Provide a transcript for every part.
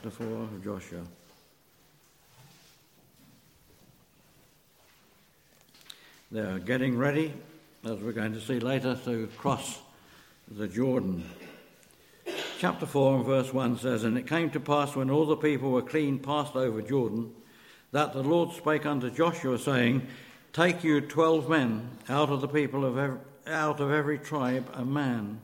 chapter 4 of Joshua. They're getting ready, as we're going to see later, to cross the Jordan. Chapter 4 and verse 1 says, And it came to pass when all the people were clean passed over Jordan, that the Lord spake unto Joshua, saying, Take you twelve men out of the people of out of every tribe a man,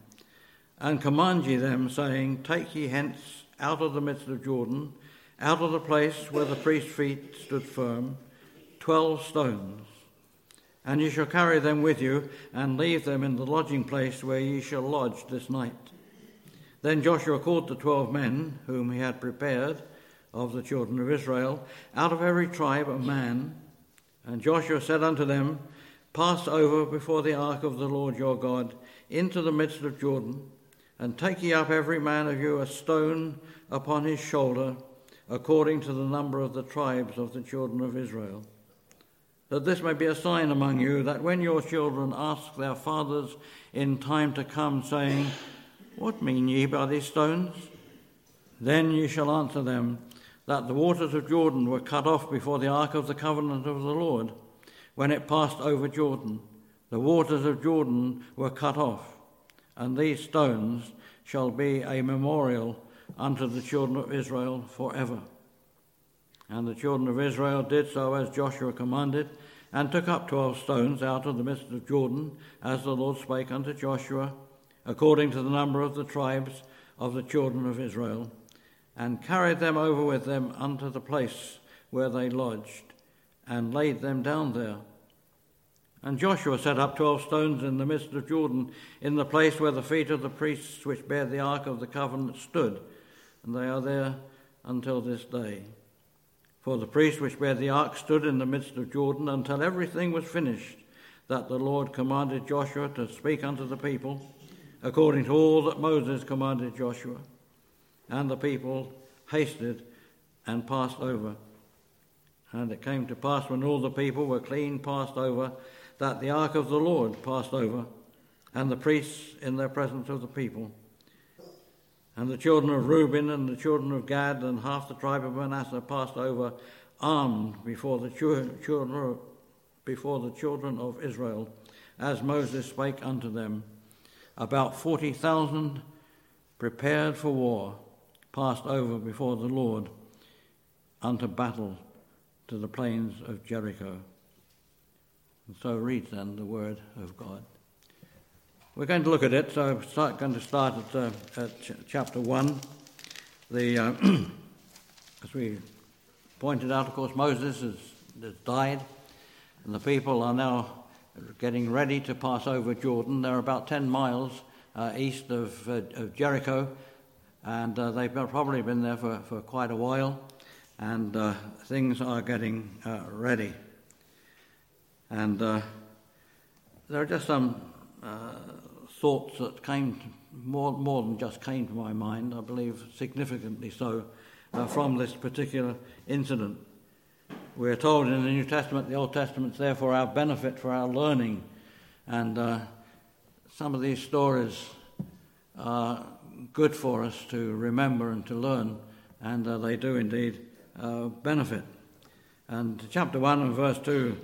and command ye them, saying, Take ye hence out of the midst of Jordan, out of the place where the priest's feet stood firm, twelve stones and ye shall carry them with you, and leave them in the lodging place where ye shall lodge this night. Then Joshua called the twelve men whom he had prepared of the children of Israel, out of every tribe a man. And Joshua said unto them, Pass over before the ark of the Lord your God into the midst of Jordan, and take ye up every man of you a stone upon his shoulder, according to the number of the tribes of the children of Israel that this may be a sign among you that when your children ask their fathers in time to come, saying, What mean ye by these stones? Then ye shall answer them that the waters of Jordan were cut off before the ark of the covenant of the Lord, when it passed over Jordan. The waters of Jordan were cut off, and these stones shall be a memorial unto the children of Israel forever. And the children of Israel did so as Joshua commanded, and took up twelve stones out of the midst of Jordan, as the Lord spake unto Joshua, according to the number of the tribes of the children of Israel, and carried them over with them unto the place where they lodged, and laid them down there. And Joshua set up twelve stones in the midst of Jordan, in the place where the feet of the priests which bear the ark of the covenant stood, and they are there until this day. For the priests which bare the ark stood in the midst of Jordan until everything was finished, that the Lord commanded Joshua to speak unto the people, according to all that Moses commanded Joshua. And the people hasted and passed over. And it came to pass when all the people were clean passed over, that the ark of the Lord passed over, and the priests in their presence of the people. And the children of Reuben and the children of Gad and half the tribe of Manasseh passed over armed before the children, before the children of Israel, as Moses spake unto them. About 40,000 prepared for war passed over before the Lord unto battle to the plains of Jericho. And so read then the word of God. We're going to look at it, so I'm going to start at, uh, at ch- chapter 1. The, uh, as we pointed out, of course, Moses has, has, died, and the people are now getting ready to pass over Jordan. They're about 10 miles uh, east of, uh, of, Jericho, and uh, they've probably been there for, for quite a while, and uh, things are getting ready. And there are just some thoughts that came more, more than just came to my mind, I believe significantly so, uh, from this particular incident. We're told in the New Testament, the Old Testament's there for our benefit, for our learning. And uh, some of these stories are good for us to remember and to learn, and uh, they do indeed uh, benefit. And chapter 1 and verse 2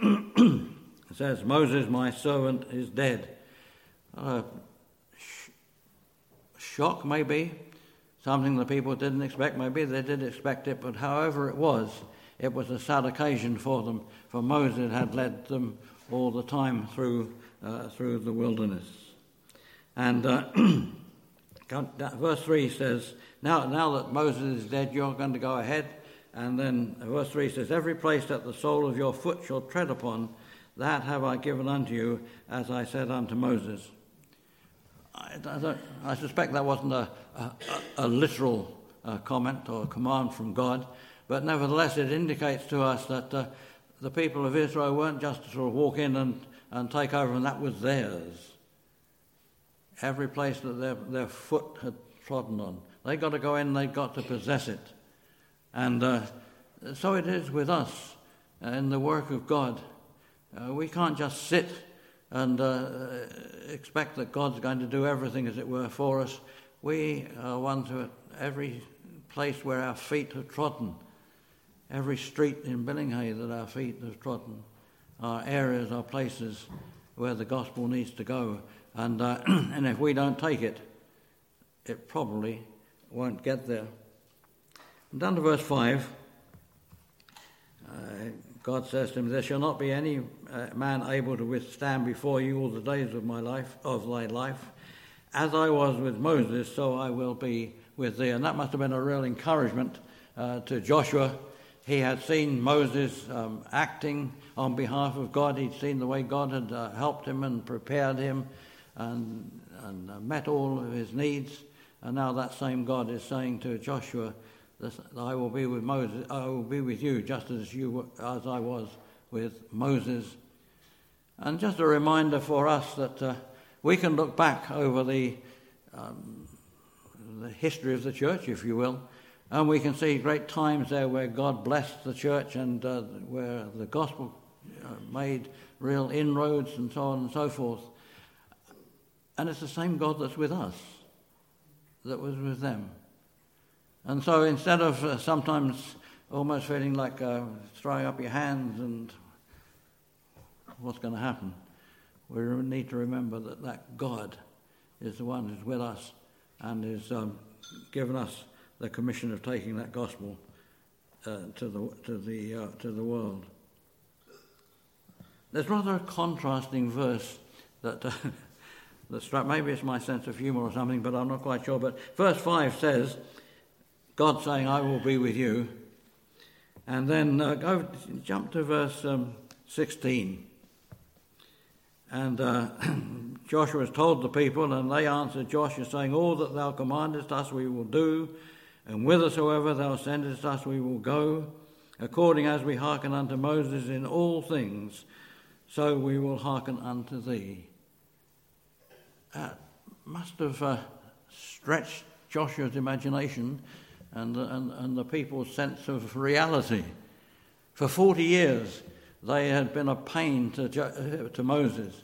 says, Moses, my servant, is dead uh, sh- shock, maybe, something the people didn't expect. Maybe they did expect it, but however it was, it was a sad occasion for them, for Moses had led them all the time through, uh, through the wilderness. And uh, verse 3 says, now, now that Moses is dead, you're going to go ahead. And then verse 3 says, Every place that the sole of your foot shall tread upon, that have I given unto you, as I said unto Moses. I, I, I suspect that wasn't a, a, a literal uh, comment or command from God, but nevertheless it indicates to us that uh, the people of Israel weren't just to sort of walk in and, and take over and that was theirs. Every place that their, their foot had trodden on, they got to go in, they got to possess it. And uh, so it is with us in the work of God. Uh, we can't just sit and uh, expect that God's going to do everything, as it were, for us. We are ones who, at every place where our feet have trodden. Every street in Billinghay that our feet have trodden are areas, are places where the gospel needs to go. And, uh, and if we don't take it, it probably won't get there. Down to verse 5, uh, God says to him, There shall not be any uh, man able to withstand before you all the days of my life, of thy life. As I was with Moses, so I will be with thee. And that must have been a real encouragement uh, to Joshua. He had seen Moses um, acting on behalf of God. He'd seen the way God had uh, helped him and prepared him and, and uh, met all of his needs. And now that same God is saying to Joshua, I will be with Moses, I will be with you just as you as I was with Moses. And just a reminder for us that uh, we can look back over the um, the history of the church, if you will, and we can see great times there where God blessed the church and uh, where the gospel uh, made real inroads and so on and so forth. And it's the same God that's with us that was with them. And so instead of uh, sometimes almost feeling like uh, throwing up your hands and what's going to happen, we need to remember that that God is the one who's with us and has um, given us the commission of taking that gospel uh, to the to the uh, to the world. There's rather a contrasting verse that uh, that struck. Maybe it's my sense of humour or something, but I'm not quite sure. But verse five says, "God saying, I will be with you," and then uh, go jump to verse um, 16. And uh, Joshua has told the people, and they answered Joshua, saying, All that thou commandest us we will do, and whithersoever thou sendest us we will go, according as we hearken unto Moses in all things, so we will hearken unto thee. That must have uh, stretched Joshua's imagination and, and, and the people's sense of reality. For 40 years, they had been a pain to, to Moses.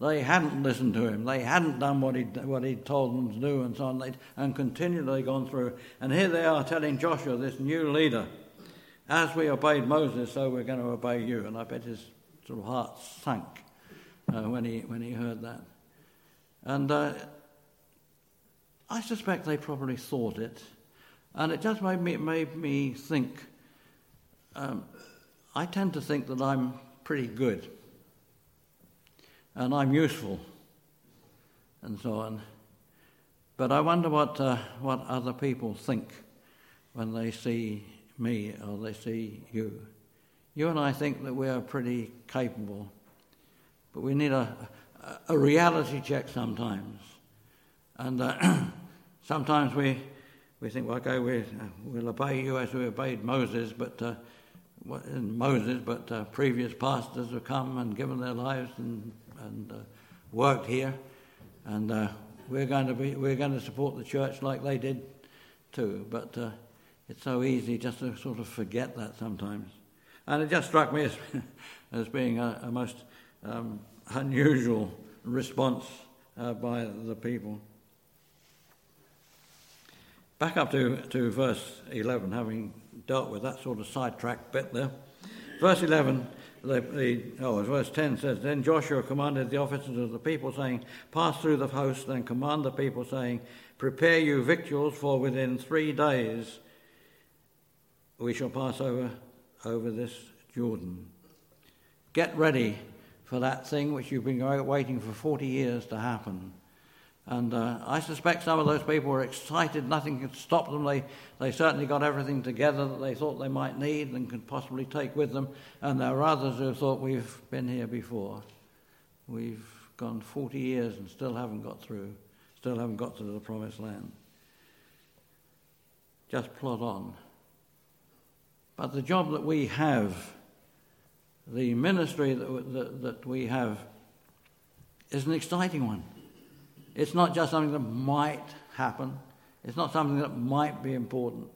They hadn't listened to him. They hadn't done what he what he'd told them to do, and so on. They'd, and continually gone through. And here they are telling Joshua, this new leader, as we obeyed Moses, so we're going to obey you. And I bet his sort of heart sank uh, when he when he heard that. And uh, I suspect they probably thought it, and it just made me made me think. Um, I tend to think that I'm pretty good and I'm useful, and so on. But I wonder what, uh, what other people think when they see me or they see you. You and I think that we are pretty capable, but we need a, a reality check sometimes. And uh, sometimes we, we think, well, okay, we, uh, we'll obey you as we obeyed Moses, but uh, Moses, but uh, previous pastors have come and given their lives and and uh, worked here, and uh, we're going to be we're going to support the church like they did too. But uh, it's so easy just to sort of forget that sometimes, and it just struck me as as being a, a most um, unusual response by the people. Back up to, to verse 11, having dealt with that sort of sidetrack bit there. Verse 11 the, the, oh, verse 10 says, Then Joshua commanded the officers of the people, saying, Pass through the host, and command the people, saying, Prepare you victuals, for within three days we shall pass over, over this Jordan. Get ready for that thing which you've been waiting for 40 years to happen. And uh, I suspect some of those people were excited. Nothing could stop them. They, they certainly got everything together that they thought they might need and could possibly take with them. And there are others who thought, we've been here before. We've gone 40 years and still haven't got through, still haven't got to the promised land. Just plod on. But the job that we have, the ministry that, that, that we have, is an exciting one. It's not just something that might happen, it's not something that might be important.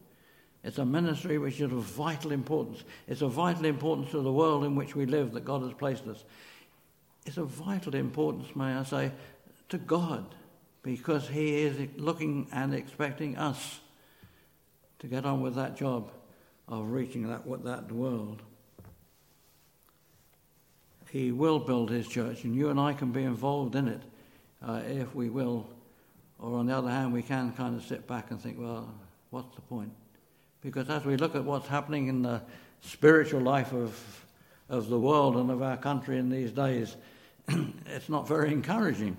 It's a ministry which is of vital importance. It's of vital importance to the world in which we live that God has placed us. It's of vital importance, may I say, to God, because He is looking and expecting us to get on with that job of reaching that, that world. He will build his church, and you and I can be involved in it uh, if we will. Or on the other hand, we can kind of sit back and think, well, what's the point? Because as we look at what's happening in the spiritual life of, of the world and of our country in these days, it's not very encouraging.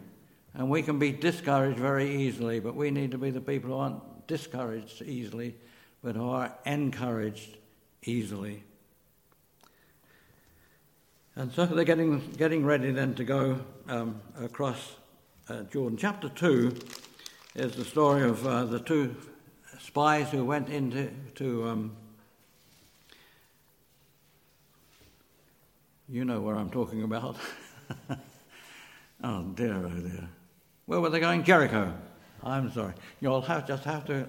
And we can be discouraged very easily, but we need to be the people who aren't discouraged easily, but who are encouraged easily. And so they're getting, getting ready then to go um, across uh, Jordan. Chapter 2 is the story of uh, the two spies who went into to, um, you know where I'm talking about. oh dear, oh dear. Where were they going? Jericho. I'm sorry. You'll have, just have to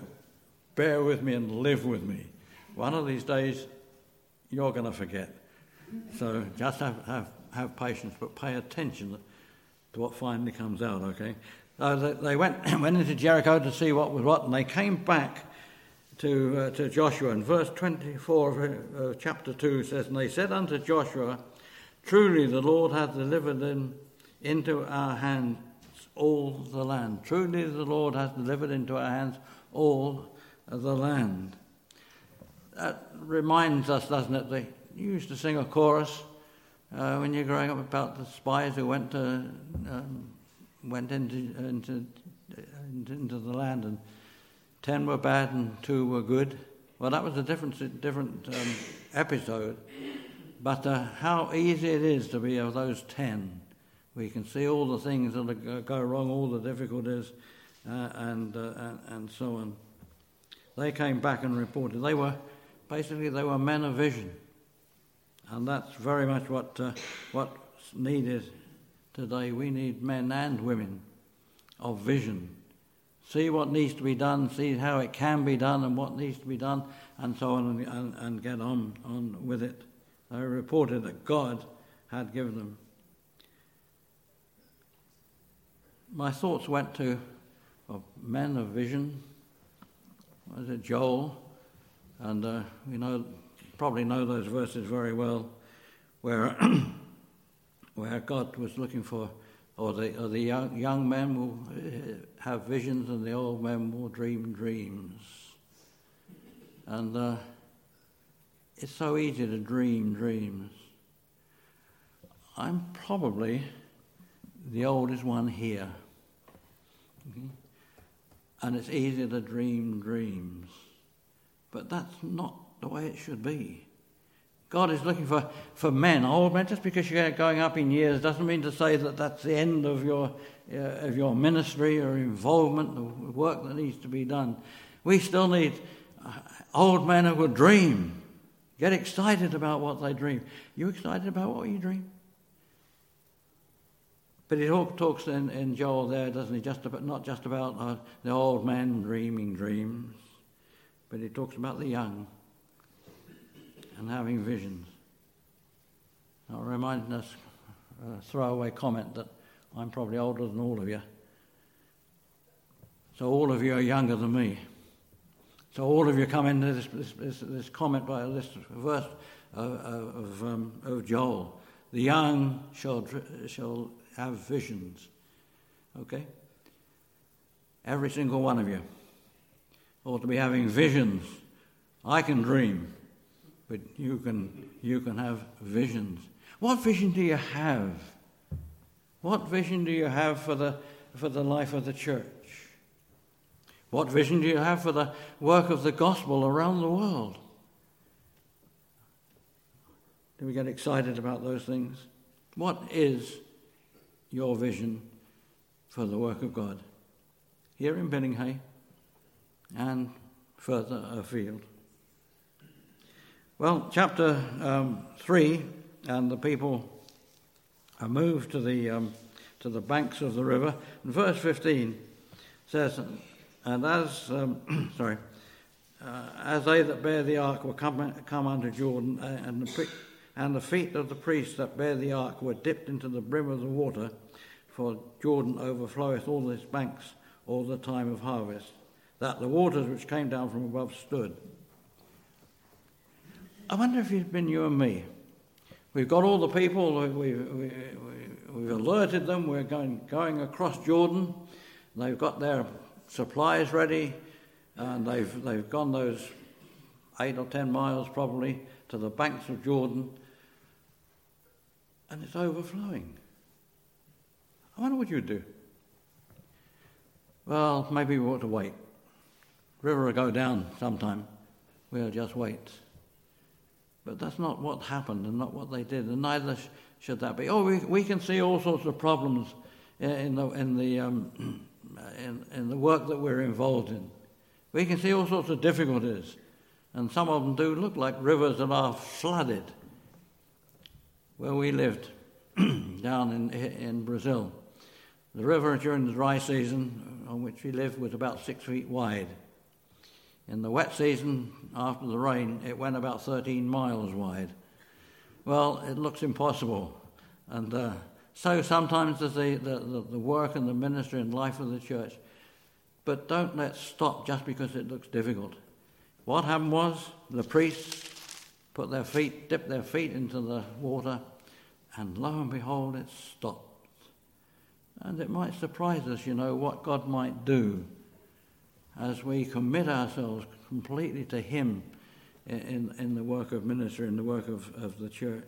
bear with me and live with me. One of these days, you're going to forget. So just have, have, have patience, but pay attention to what finally comes out, okay? Uh, they, they went, went into Jericho to see what was what, and they came back to, uh, to Joshua. And verse 24 of uh, chapter 2 says, And they said unto Joshua, Truly the Lord hath delivered them into our hands all the land. Truly the Lord hath delivered into our hands all the land. That reminds us, doesn't it? They used to sing a chorus uh, when you're growing up about the spies who went to um, went into, into into the land, and ten were bad and two were good. Well, that was a different different um, episode. But uh, how easy it is to be of those ten we can see all the things that go wrong, all the difficulties, uh, and, uh, and, and so on. They came back and reported. They were basically they were men of vision, and that's very much what uh, what's needed today. We need men and women of vision. See what needs to be done, see how it can be done, and what needs to be done, and so on, and, and, and get on on with it. They reported that God had given them my thoughts went to a men of vision. Was it Joel? And uh, we know, probably know those verses very well, where where God was looking for, or the or the young, young men will uh, have visions, and the old men will dream dreams. And uh, it's so easy to dream dreams. I'm probably the oldest one here. And it's easy to dream dreams. But that's not the way it should be. God is looking for, for men, old men. Just because you're going up in years doesn't mean to say that that's the end of your, uh, of your ministry or involvement, the work that needs to be done. We still need uh, old men who will dream, get excited about what they dream. You excited about what you dream? But he talks in, in Joel there, doesn't he? Just about, not just about uh, the old man dreaming dreams, but he talks about the young and having visions. Now, reminding us, a throwaway comment that I'm probably older than all of you. So all of you are younger than me. So all of you come into this, this, this, this comment by this verse of, of, um, of Joel. The young shall, shall have visions. Okay? Every single one of you ought to be having visions. I can dream, but you can, you can have visions. What vision do you have? What vision do you have for the, for the life of the church? What vision do you have for the work of the gospel around the world? Do we get excited about those things? What is your vision for the work of God here in Billinghay and further afield. Well, chapter um, 3, and the people are moved to the, um, to the banks of the river. And verse 15 says, And as, um, sorry, uh, as they that bear the ark were come, come unto Jordan, uh, and the and the feet of the priests that bear the ark were dipped into the brim of the water, for Jordan overfloweth all its banks all the time of harvest. that the waters which came down from above stood. I wonder if it's been you and me. We've got all the people, we, we, we, we've alerted them, we're going, going across Jordan, they've got their supplies ready, and they've, they've gone those eight or ten miles probably to the banks of Jordan, and it's overflowing. I wonder what you'd do. Well, maybe we ought to wait. River will go down sometime. We'll just wait. But that's not what happened and not what they did, and neither sh- should that be. Oh, we, we can see all sorts of problems in the, in, the, um, in, in the work that we're involved in. We can see all sorts of difficulties, and some of them do look like rivers that are flooded. Where we lived down in, in Brazil, the river during the dry season on which we lived was about six feet wide. In the wet season, after the rain, it went about 13 miles wide. Well, it looks impossible. And uh, so sometimes there's the, the, the work and the ministry and life of the church. But don't let stop just because it looks difficult. What happened was the priests put their feet, dipped their feet into the water, and lo and behold, it stopped. And it might surprise us, you know, what God might do as we commit ourselves completely to Him in, in the work of ministry, in the work of, of the church.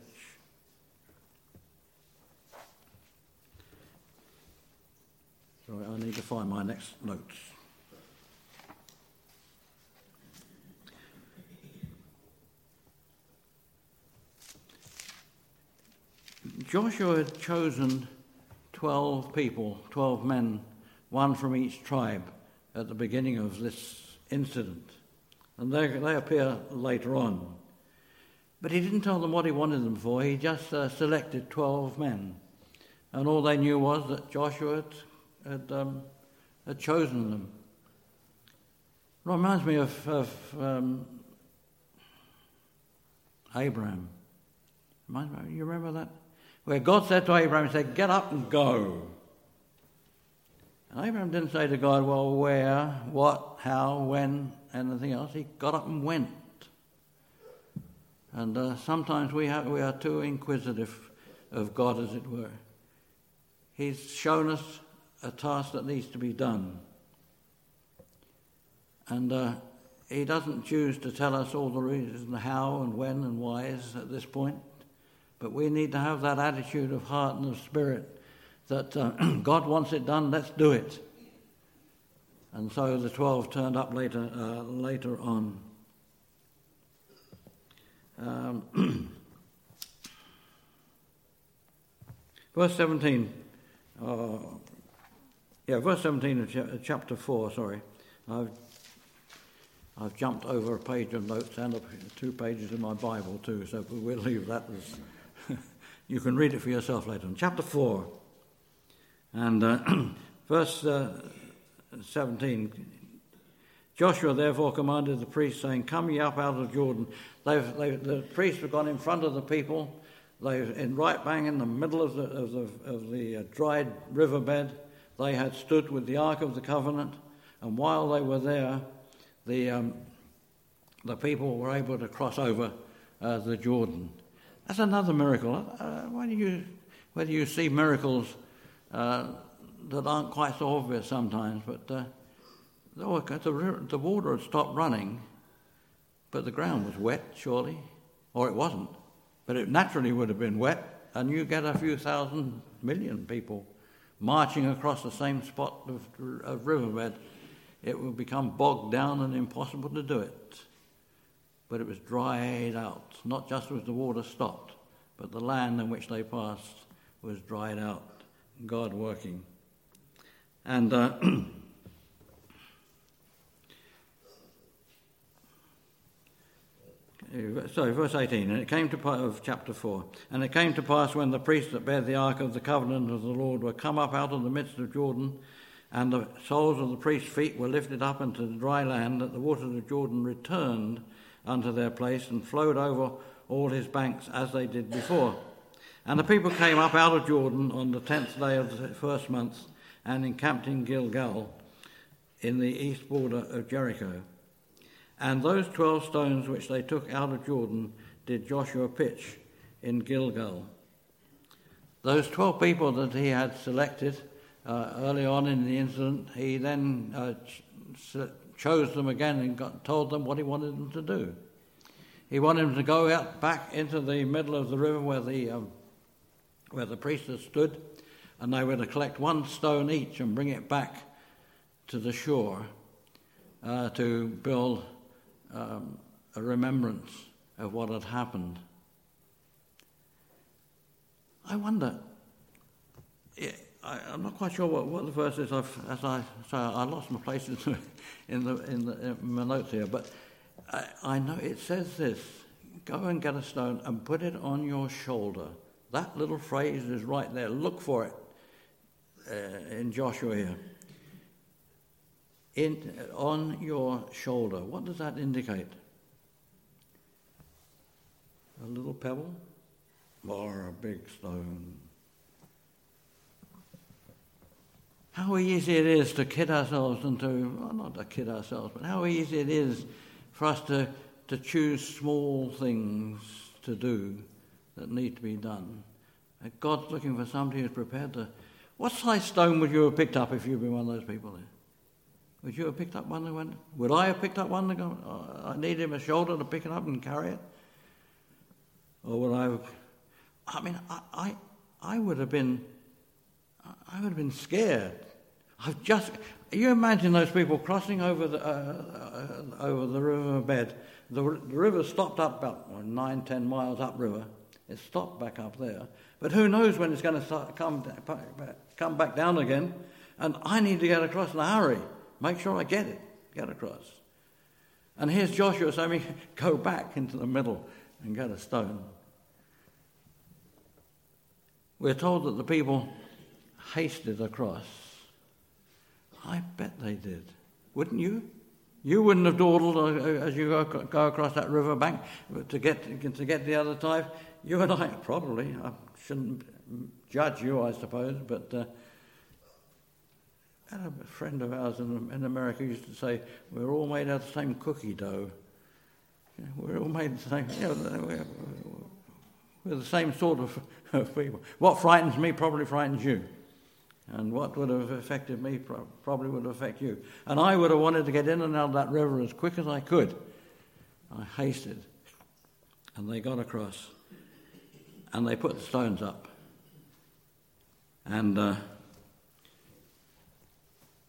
Sorry, I need to find my next notes. Joshua had chosen 12 people, 12 men, one from each tribe, at the beginning of this incident. And they, they appear later on. But he didn't tell them what he wanted them for, he just uh, selected 12 men. And all they knew was that Joshua had, had, um, had chosen them. Reminds me of, of um, Abraham. You remember that? Where God said to Abraham, He said, Get up and go. And Abraham didn't say to God, Well, where, what, how, when, anything else. He got up and went. And uh, sometimes we, have, we are too inquisitive of God, as it were. He's shown us a task that needs to be done. And uh, he doesn't choose to tell us all the reasons, the how and when and why is at this point. But we need to have that attitude of heart and of spirit that uh, God wants it done, let's do it. And so the 12 turned up later, uh, later on. Um, verse 17, uh, yeah, verse 17 of ch- chapter 4, sorry. I've, I've jumped over a page of notes and two pages in my Bible too, so we'll leave that as. you can read it for yourself later on. Chapter 4 and uh, verse uh, 17 Joshua therefore commanded the priests, saying, Come ye up out of Jordan. They've, they, the priests have gone in front of the people. They've, in right bang in the middle of the, of the, of the uh, dried riverbed, they had stood with the Ark of the Covenant. And while they were there, the, um, the people were able to cross over uh, the Jordan. That's another miracle. Uh, when, you, whether you see miracles uh, that aren't quite so obvious sometimes, but uh, the, the water had stopped running, but the ground was wet, surely, or it wasn't. But it naturally would have been wet, and you get a few thousand million people marching across the same spot of, of riverbed. It would become bogged down and impossible to do it. But it was dried out. Not just was the water stopped, but the land in which they passed was dried out. God working. And uh, sorry, verse 18, and it came to pass, of chapter 4, and it came to pass when the priests that bare the ark of the covenant of the Lord were come up out of the midst of Jordan, and the soles of the priests' feet were lifted up into the dry land, that the waters of Jordan returned unto their place and flowed over all his banks as they did before. And the people came up out of Jordan on the tenth day of the first month and encamped in Gilgal. in the east border of Jericho. And those twelve stones which they took out of Jordan did Joshua pitch in Gilgal. Those twelve people that he had selected uh, early on in the incident, he then uh, ch- chose them again and got, told them what he wanted them to do. He wanted them to go out back into the middle of the river where the um, where the priestess stood, and they were to collect one stone each and bring it back to the shore uh, to build um, a remembrance of what had happened. I wonder. I, am not quite sure what, what the verse is. I've, as I say, I lost my place in the, in, the, in, the, in my notes here, but I, I know it says this: "Go and get a stone and put it on your shoulder." That little phrase is right there. Look for it uh, in Joshua here. In, on your shoulder. What does that indicate? A little pebble or a big stone? How easy it is to kid ourselves and to, well, not to kid ourselves, but how easy it is for us to, to choose small things to do that need to be done. God's looking for somebody who's prepared to. What size stone would you have picked up if you'd been one of those people there? Would you have picked up one that went? Would I have picked up one that go, oh, I needed a shoulder to pick it up and carry it? Or would I have, I mean, I, I, I would have been, I would have been scared. I've just, you imagine those people crossing over the, uh, uh, over the river bed. The, the river stopped up about nine, ten miles upriver. It stopped back up there. But who knows when it's going to come, come back down again. And I need to get across in a hurry. Make sure I get it, get across. And here's Joshua saying, go back into the middle and get a stone. We're told that the people hasted across. I bet they did. Wouldn't you? You wouldn't have dawdled uh, as you go, go across that river bank to get, to get the other side. You and I, probably. I shouldn't judge you, I suppose, but uh, a friend of ours in, in America used to say, We're all made out of the same cookie dough. we're all made the same, you know, we're, we're the same sort of, of people. What frightens me probably frightens you. And what would have affected me probably would affect you. And I would have wanted to get in and out of that river as quick as I could. I hasted. And they got across. And they put the stones up. And uh,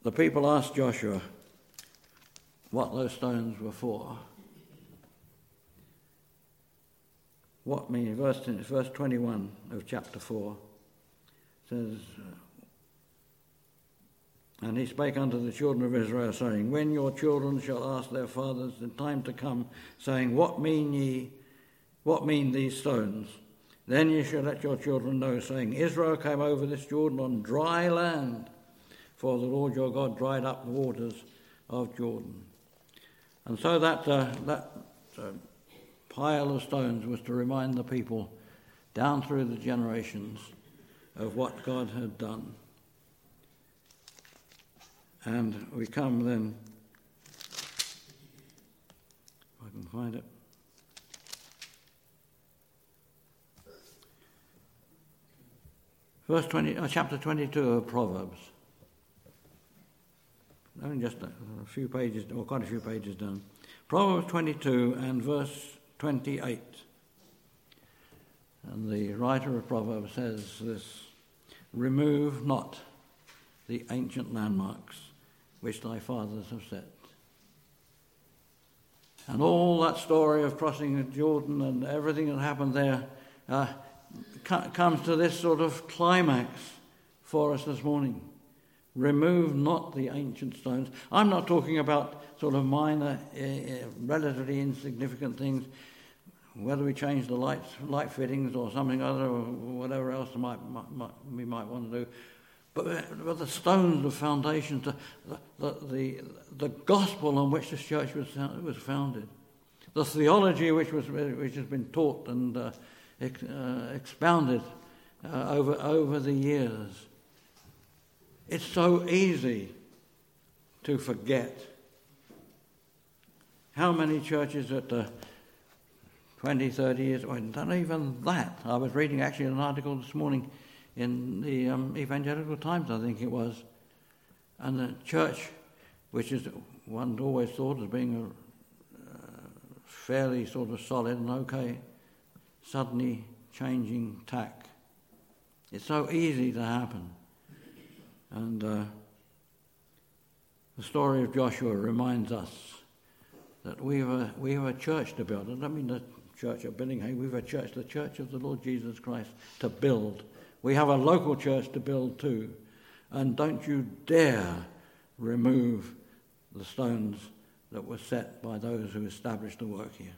the people asked Joshua what those stones were for. What means, verse, verse 21 of chapter 4 says, And he spake unto the children of Israel, saying, When your children shall ask their fathers in time to come, saying, What mean ye, what mean these stones? Then you shall let your children know, saying, Israel came over this Jordan on dry land for the Lord your God dried up the waters of Jordan. And so that, uh, that uh, pile of stones was to remind the people down through the generations of what God had done. And we come then, if I can find it. Verse 20, uh, chapter 22 of Proverbs only just a, few pages, or quite a few pages down. Proverbs 22 and verse 28. And the writer of Proverbs says this Remove not the ancient landmarks which thy fathers have set. And all that story of crossing Jordan and everything that happened there uh, comes to this sort of climax for us this morning. Remove not the ancient stones. I'm not talking about sort of minor, uh, relatively insignificant things, whether we change the lights, light fittings or something other, or whatever else might, might, we might want to do. But, uh, but the stones, the foundations, the, the, the, the gospel on which this church was, was founded, the theology which, was, which has been taught and uh, ex, uh, expounded uh, over, over the years, it's so easy to forget. How many churches at the 20, 30 years, well, not even that. I was reading actually an article this morning in the um, Evangelical Times, I think it was, and the church, which is one always thought as being a, uh, fairly sort of solid and okay, suddenly changing tack. It's so easy to happen. And uh, the story of Joshua reminds us that we have a, we have a church to build. I don't mean the church at Billingham, we have a church, the church of the Lord Jesus Christ, to build. We have a local church to build too. And don't you dare remove the stones that were set by those who established the work here.